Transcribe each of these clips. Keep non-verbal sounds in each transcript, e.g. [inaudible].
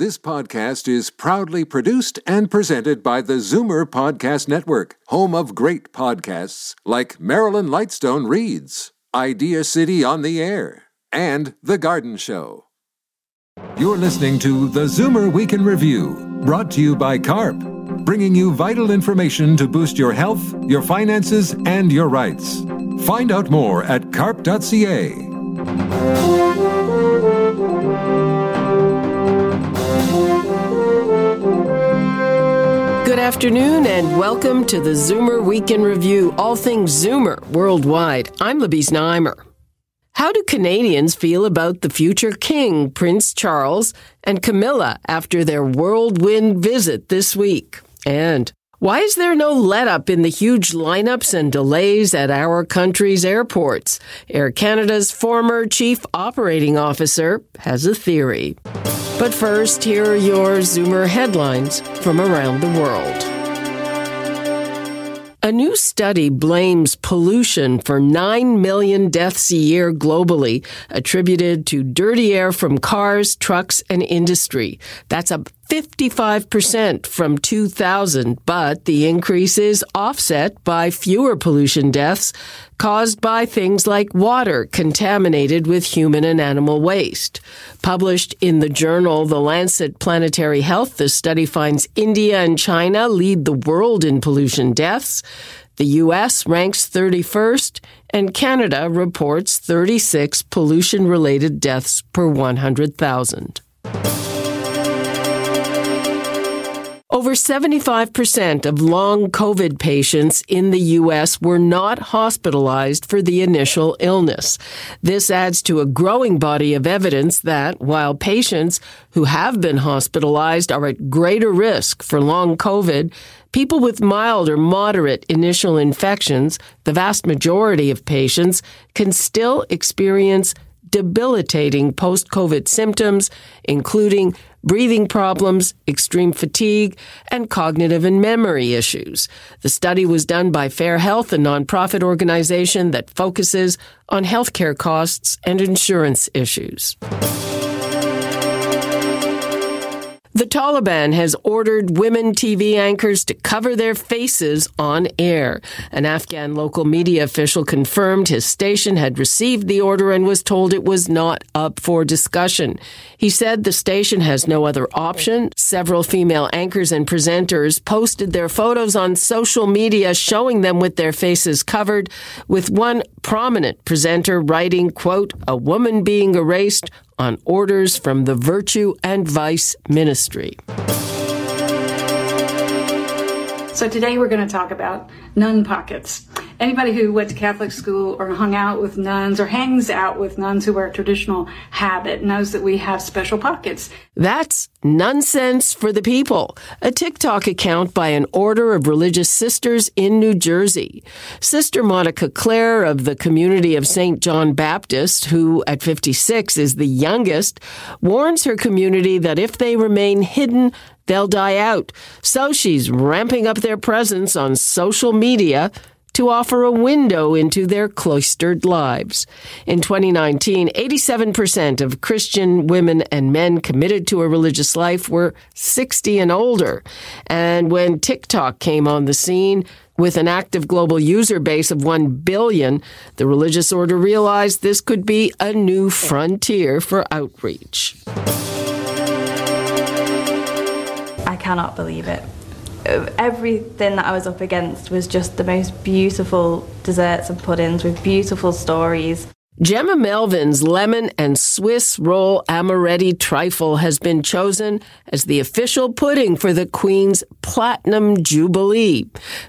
This podcast is proudly produced and presented by the Zoomer Podcast Network, home of great podcasts like Marilyn Lightstone Reads, Idea City on the Air, and The Garden Show. You're listening to the Zoomer Week in Review, brought to you by CARP, bringing you vital information to boost your health, your finances, and your rights. Find out more at carp.ca. afternoon and welcome to the Zoomer Week in Review, all things Zoomer worldwide. I'm Libby Znaimer. How do Canadians feel about the future king, Prince Charles, and Camilla after their whirlwind visit this week? And why is there no let up in the huge lineups and delays at our country's airports? Air Canada's former chief operating officer has a theory. But first, here are your Zoomer headlines from around the world. A new study blames pollution for 9 million deaths a year globally, attributed to dirty air from cars, trucks, and industry. That's up 55% from 2000, but the increase is offset by fewer pollution deaths caused by things like water contaminated with human and animal waste. Published in the journal The Lancet Planetary Health, the study finds India and China lead the world in pollution deaths. The U.S. ranks 31st, and Canada reports 36 pollution related deaths per 100,000. Over 75% of long COVID patients in the U.S. were not hospitalized for the initial illness. This adds to a growing body of evidence that while patients who have been hospitalized are at greater risk for long COVID, people with mild or moderate initial infections, the vast majority of patients, can still experience debilitating post COVID symptoms, including breathing problems, extreme fatigue, and cognitive and memory issues. The study was done by Fair Health, a nonprofit organization that focuses on healthcare costs and insurance issues. The Taliban has ordered women TV anchors to cover their faces on air. An Afghan local media official confirmed his station had received the order and was told it was not up for discussion. He said the station has no other option. Several female anchors and presenters posted their photos on social media showing them with their faces covered, with one prominent presenter writing, quote, a woman being erased on orders from the Virtue and Vice Ministry. So today we're going to talk about nun pockets. Anybody who went to Catholic school or hung out with nuns or hangs out with nuns who wear a traditional habit knows that we have special pockets. That's nonsense for the People, a TikTok account by an order of religious sisters in New Jersey. Sister Monica Clare of the community of St. John Baptist, who at 56 is the youngest, warns her community that if they remain hidden, they'll die out. So she's ramping up their presence on social media to offer a window into their cloistered lives. In 2019, 87% of Christian women and men committed to a religious life were 60 and older. And when TikTok came on the scene, with an active global user base of 1 billion, the religious order realized this could be a new frontier for outreach. I cannot believe it everything that I was up against was just the most beautiful desserts and puddings with beautiful stories. Jemma Melvin's lemon and Swiss roll amaretti trifle has been chosen as the official pudding for the Queen's Platinum Jubilee.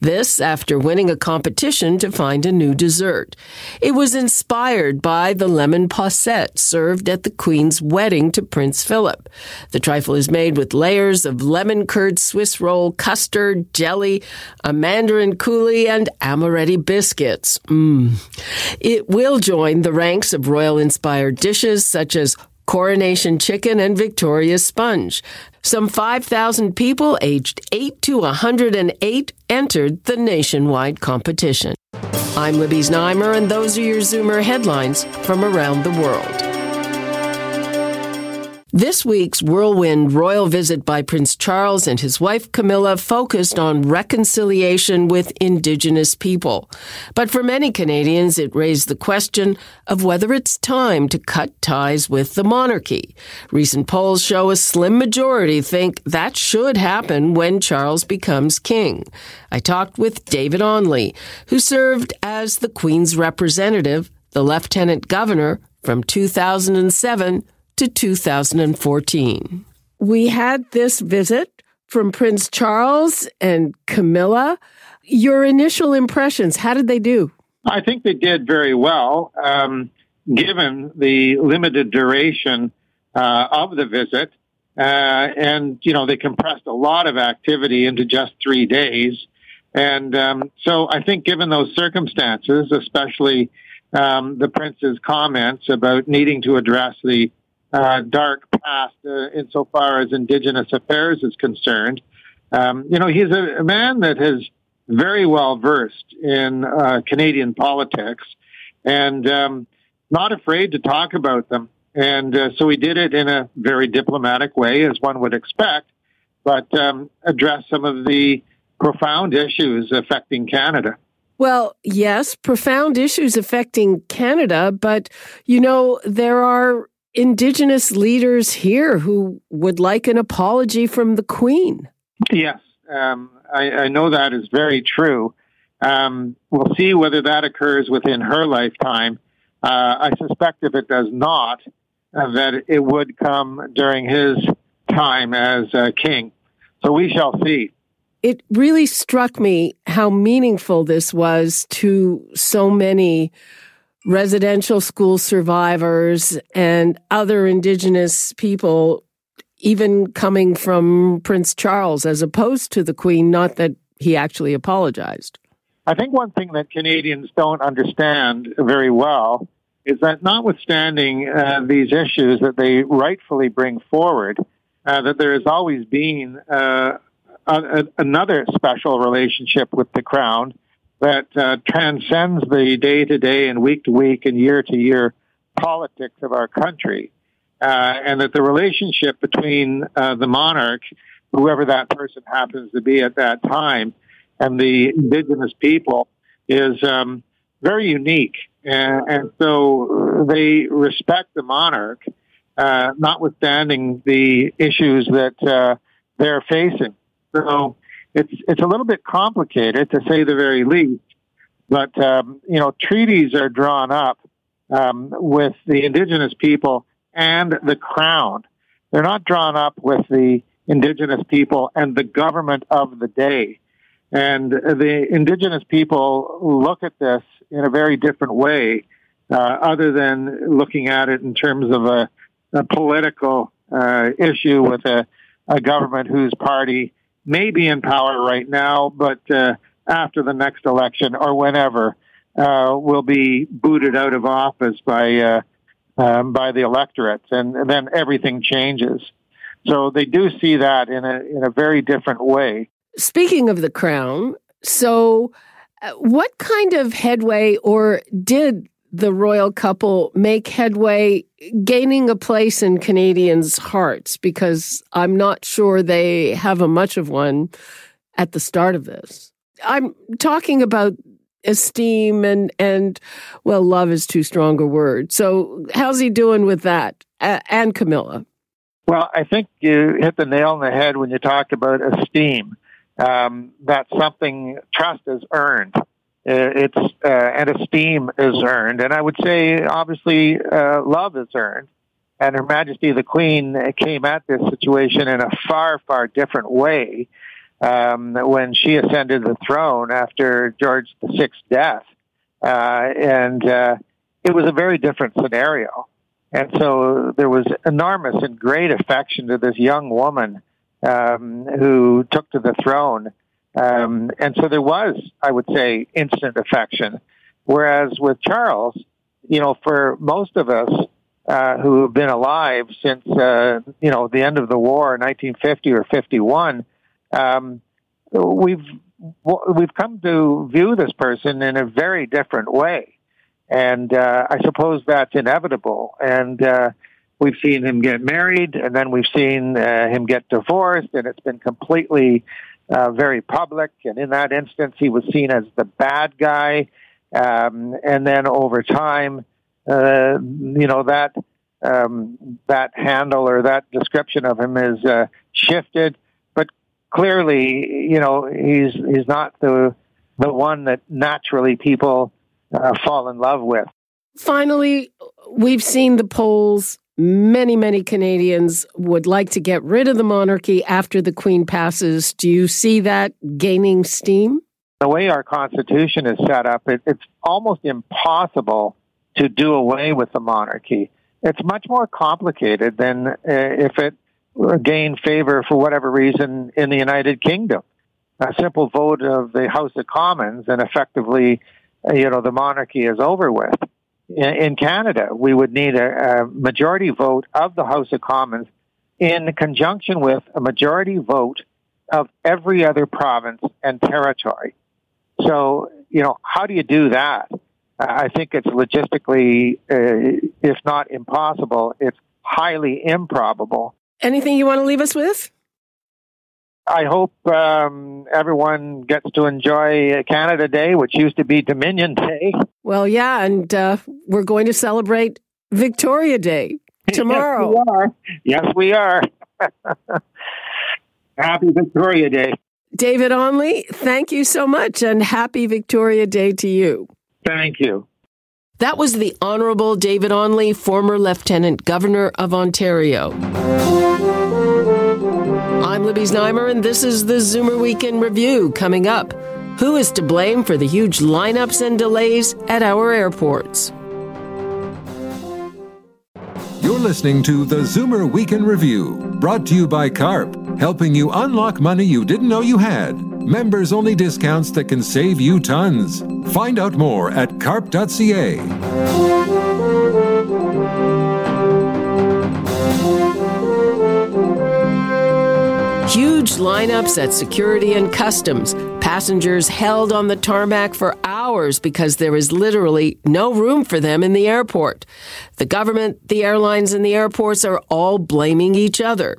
This after winning a competition to find a new dessert. It was inspired by the lemon posset served at the Queen's wedding to Prince Philip. The trifle is made with layers of lemon curd Swiss roll, custard, jelly, a mandarin coulis, and amaretti biscuits. Mmm. It will join the ranks of royal inspired dishes such as coronation chicken and Victoria sponge. Some 5,000 people aged 8 to 108 entered the nationwide competition. I'm Libby Znaimer, and those are your Zoomer headlines from around the world. This week's whirlwind royal visit by Prince Charles and his wife Camilla focused on reconciliation with Indigenous people. But for many Canadians, it raised the question of whether it's time to cut ties with the monarchy. Recent polls show a slim majority think that should happen when Charles becomes king. I talked with David Onley, who served as the Queen's representative, the Lieutenant Governor from 2007 to 2014. We had this visit from Prince Charles and Camilla. Your initial impressions, how did they do? I think they did very well, um, given the limited duration uh, of the visit. Uh, and, you know, they compressed a lot of activity into just three days. And um, so I think, given those circumstances, especially um, the prince's comments about needing to address the uh, dark past uh, insofar as Indigenous affairs is concerned. Um, you know, he's a, a, man that is very well versed in uh, Canadian politics and um, not afraid to talk about them. And uh, so he did it in a very diplomatic way, as one would expect, but um, address some of the profound issues affecting Canada. Well, yes, profound issues affecting Canada, but you know, there are indigenous leaders here who would like an apology from the Queen. Yes, um, I, I, know that is very true. Um, we'll see whether that occurs within her lifetime. Uh, I suspect if it does not, uh, that it would come during his time as uh, king. So we shall see. It really struck me how meaningful this was to so many residential school survivors and other indigenous people, even coming from Prince Charles, as opposed to the Queen, not that he actually apologized. I think one thing that Canadians don't understand very well is that notwithstanding uh, these issues that they rightfully bring forward, uh, that there has always been uh, a, a, another special relationship with the Crown that uh, transcends the day to day and week to week and year to year politics of our country. Uh, and that the relationship between uh, the monarch, whoever that person happens to be at that time, and the indigenous people is um, very unique. And, and, so they respect the monarch, uh, notwithstanding the issues that uh, they're facing. So it's it's a little bit complicated to say the very least. But um, you know, treaties are drawn up um, with the indigenous people and the crown. They're not drawn up with the indigenous people and the government of the day. And the indigenous people look at this in a very different way, uh, other than looking at it in terms of a, a political uh, issue with a, a government whose party may be in power right now, but uh, after the next election or whenever uh, will be booted out of office by uh, um, by the electorate, and, and, then everything changes. So they do see that in a in a very different way. Speaking of the crown, so uh, what kind of headway, or did the royal couple make headway gaining a place in Canadians' hearts? Because I'm not sure they have a much of one at the start of this. I'm talking about esteem and and well, love is too strong a word. So, how's he doing with that? and Camilla. Well, I think you hit the nail on the head when you talked about esteem. Um, that's something trust is earned it's uh, and esteem is earned, and I would say obviously uh, love is earned. And Her Majesty the Queen came at this situation in a far, far different way um, when she ascended the throne after George VI's death, uh, and uh, it was a very different scenario. And so there was enormous and great affection to this young woman um, who took to the throne um, and so there was, I would say, instant affection. Whereas with Charles, you know, for most of us uh, who have been alive since, uh, you know, the end of the war in 1950 or 51, um, we've we've come to view this person in a very different way, and uh, I suppose that's inevitable. And uh, we've seen him get married, and then we've seen uh, him get divorced, and it's been completely uh, very public. And in that instance, he was seen as the bad guy. Um, and then over time, uh, you know that um, that handle or that description of him is uh, shifted. But clearly, you know, he's he's not the the one that naturally people uh, fall in love with. Finally, we've seen the polls. Many, many Canadians would like to get rid of the monarchy after the Queen passes. Do you see that gaining steam? The way our Constitution is set up, it, it's almost impossible to do away with the monarchy. It's much more complicated than uh, if it gained favor for whatever reason in the United Kingdom. A simple vote of the House of Commons and effectively, you know, the monarchy is over with. In, Canada, we would need a, a majority vote of the House of Commons in conjunction with a majority vote of every other province and territory. So, you know, how do you do that? I think it's logistically, uh, if not impossible, it's highly improbable. Anything you want to leave us with? I hope um, everyone gets to enjoy Canada Day, which used to be Dominion Day. Well, yeah, and uh, we're going to celebrate Victoria Day tomorrow. [laughs] yes, we are. Yes, we are. [laughs] Happy Victoria Day. David Onley, thank you so much, and happy Victoria Day to you. Thank you. That was the Honorable David Onley, former Lieutenant Governor of Ontario. Libby Znaimer, and this is the Zoomer Week in Review coming up. Who is to blame for the huge lineups and delays at our airports? You're listening to the Zoomer Week in Review, brought to you by CARP, helping you unlock money you didn't know you had. Members only discounts that can save you tons. Find out more at carp.ca. lineups at security and customs. Passengers held on the tarmac for hours because there is literally no room for them in the airport. The government, the airlines, and the airports are all blaming each other.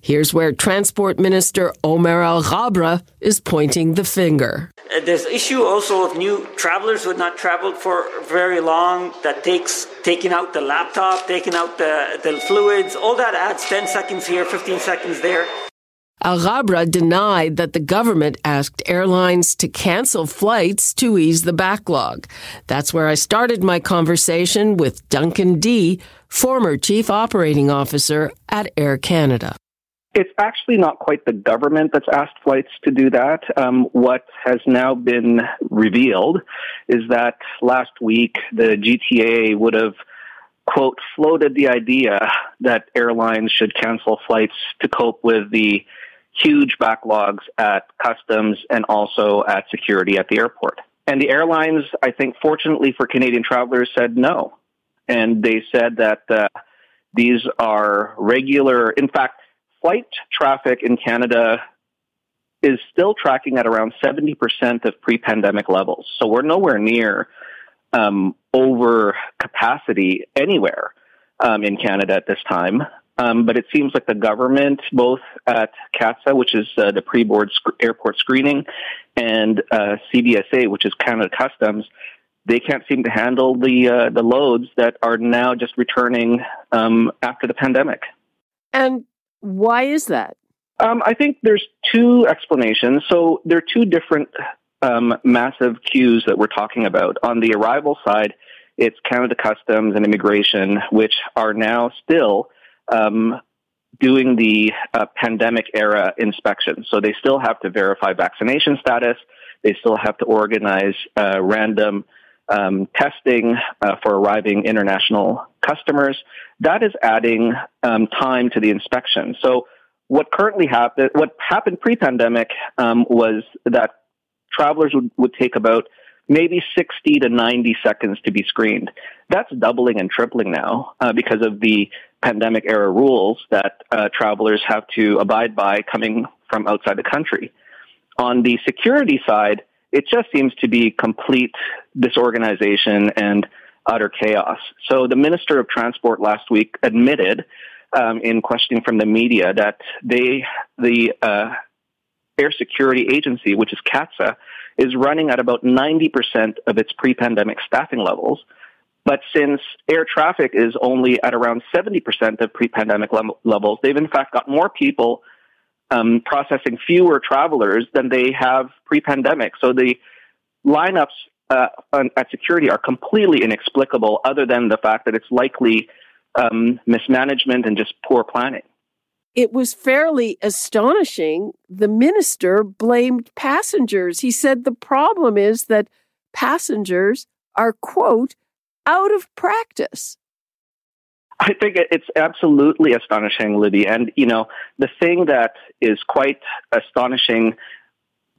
Here's where Transport Minister Omar Al Ghabra is pointing the finger. Uh, there's issue also of new travelers who have not traveled for very long. That takes taking out the laptop, taking out the, the fluids, all that adds 10 seconds here, 15 seconds there. Al Ghabra denied that the government asked airlines to cancel flights to ease the backlog. That's where I started my conversation with Duncan Dee, former chief operating officer at Air Canada. It's actually not quite the government that's asked flights to do that. Um, what has now been revealed is that last week the GTA would have quote floated the idea that airlines should cancel flights to cope with the huge backlogs at customs and also at security at the airport. And the airlines, I think, fortunately for Canadian travelers, said no. And they said that uh, these are regular, in fact, flight traffic in Canada is still tracking at around 70% of pre pandemic levels. So we're nowhere near um, over capacity anywhere um, in Canada at this time. Um, but it seems like the government, both at CATSA, which is uh, the pre-board sc- airport screening, and uh, CBSA, which is Canada Customs, they can't seem to handle the uh, the loads that are now just returning um, after the pandemic. And why is that? Um, I think there's two explanations. So there are two different um, massive queues that we're talking about. On the arrival side, it's Canada Customs and Immigration, which are now still um, doing the uh, pandemic era inspection. So they still have to verify vaccination status. They still have to organize uh, random um, testing uh, for arriving international customers. That is adding um, time to the inspection. So what currently happened, what happened pre-pandemic um, was that travelers would, would take about maybe 60 to 90 seconds to be screened. That's doubling and tripling now uh, because of the pandemic era rules that uh, travelers have to abide by coming from outside the country. On the security side, it just seems to be complete disorganization and utter chaos. So the Minister of Transport last week admitted um, in questioning from the media that they, the uh, Air Security Agency, which is CATSA, is running at about 90% of its pre-pandemic staffing levels. But since air traffic is only at around 70% of pre-pandemic le- levels, they've in fact got more people um, processing fewer travelers than they have pre-pandemic. So the lineups uh, at security are completely inexplicable, other than the fact that it's likely um, mismanagement and just poor planning. It was fairly astonishing. The minister blamed passengers. He said the problem is that passengers are, quote, out of practice. I think it's absolutely astonishing, Libby. And, you know, the thing that is quite astonishing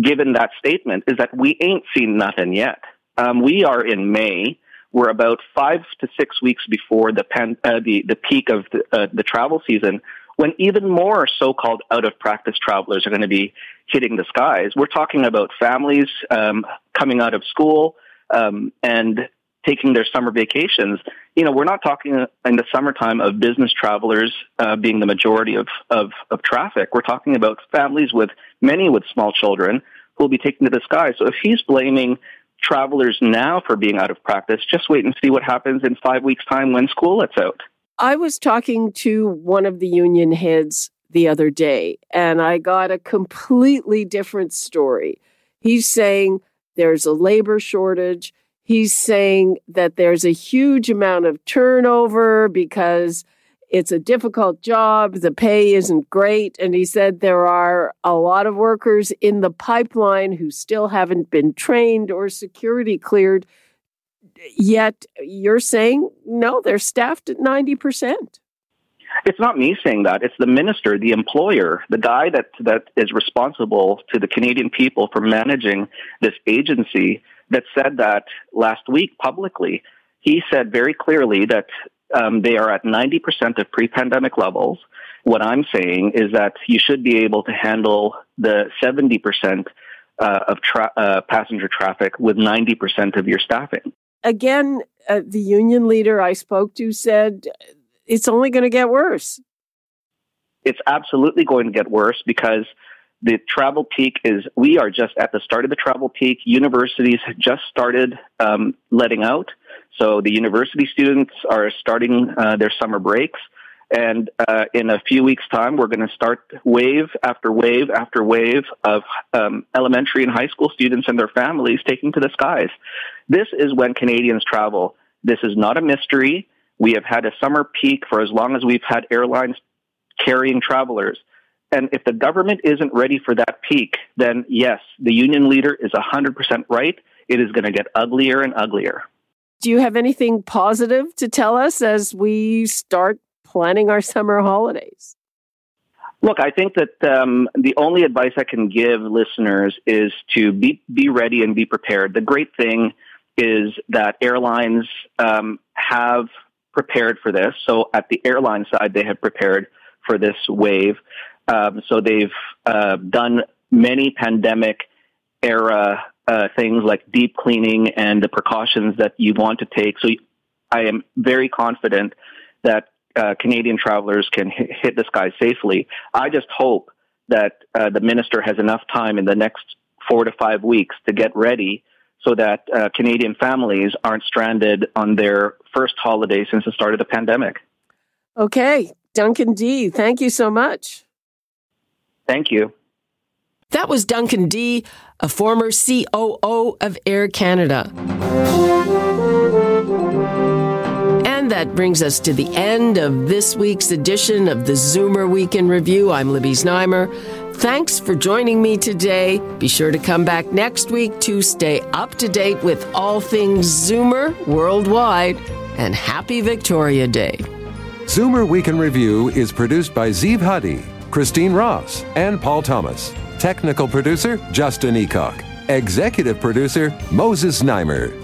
given that statement is that we ain't seen nothing yet. Um, we are in May. We're about five to six weeks before the pan, uh, the, the peak of the, uh, the travel season when even more so-called out of practice travelers are going to be hitting the skies. We're talking about families um, coming out of school um, and taking their summer vacations. You know, we're not talking in the summertime of business travelers uh, being the majority of, of, of traffic. We're talking about families with many with small children who will be taken to the sky. So if he's blaming travelers now for being out of practice, just wait and see what happens in five weeks' time when school lets out. I was talking to one of the union heads the other day, and I got a completely different story. He's saying there's a labor shortage. He's saying that there's a huge amount of turnover because it's a difficult job. The pay isn't great. And he said there are a lot of workers in the pipeline who still haven't been trained or security cleared. Yet you're saying, no, they're staffed at 90%. It's not me saying that. It's the minister, the employer, the guy that, that is responsible to the Canadian people for managing this agency that said that last week publicly. He said very clearly that um, they are at 90% of pre pandemic levels. What I'm saying is that you should be able to handle the 70% uh, of tra- uh, passenger traffic with 90% of your staffing. Again, uh, the union leader I spoke to said it's only going to get worse. It's absolutely going to get worse because the travel peak is, we are just at the start of the travel peak. Universities have just started um, letting out. So the university students are starting uh, their summer breaks. And uh, in a few weeks' time, we're going to start wave after wave after wave of um, elementary and high school students and their families taking to the skies. This is when Canadians travel. This is not a mystery. We have had a summer peak for as long as we've had airlines carrying travelers. And if the government isn't ready for that peak, then yes, the union leader is 100% right. It is going to get uglier and uglier. Do you have anything positive to tell us as we start planning our summer holidays? Look, I think that um, the only advice I can give listeners is to be be ready and be prepared. The great thing is that airlines um, have prepared for this. So at the airline side, they have prepared for this wave. Um, so they've uh, done many pandemic era uh, things like deep cleaning and the precautions that you want to take. So I am very confident that uh, Canadian travelers can hit, hit the sky safely. I just hope that uh, the minister has enough time in the next four to five weeks to get ready so that uh, Canadian families aren't stranded on their first holiday since the start of the pandemic. Okay. Duncan Dee, thank you so much. Thank you. That was Duncan Dee, a former COO of Air Canada. That brings us to the end of this week's edition of the Zoomer Week in Review. I'm Libby Znaimer. Thanks for joining me today. Be sure to come back next week to stay up to date with all things Zoomer worldwide. And happy Victoria Day. Zoomer Week in Review is produced by Zeev Huddy, Christine Ross, and Paul Thomas. Technical producer, Justin Eacock. Executive producer, Moses Znaimer.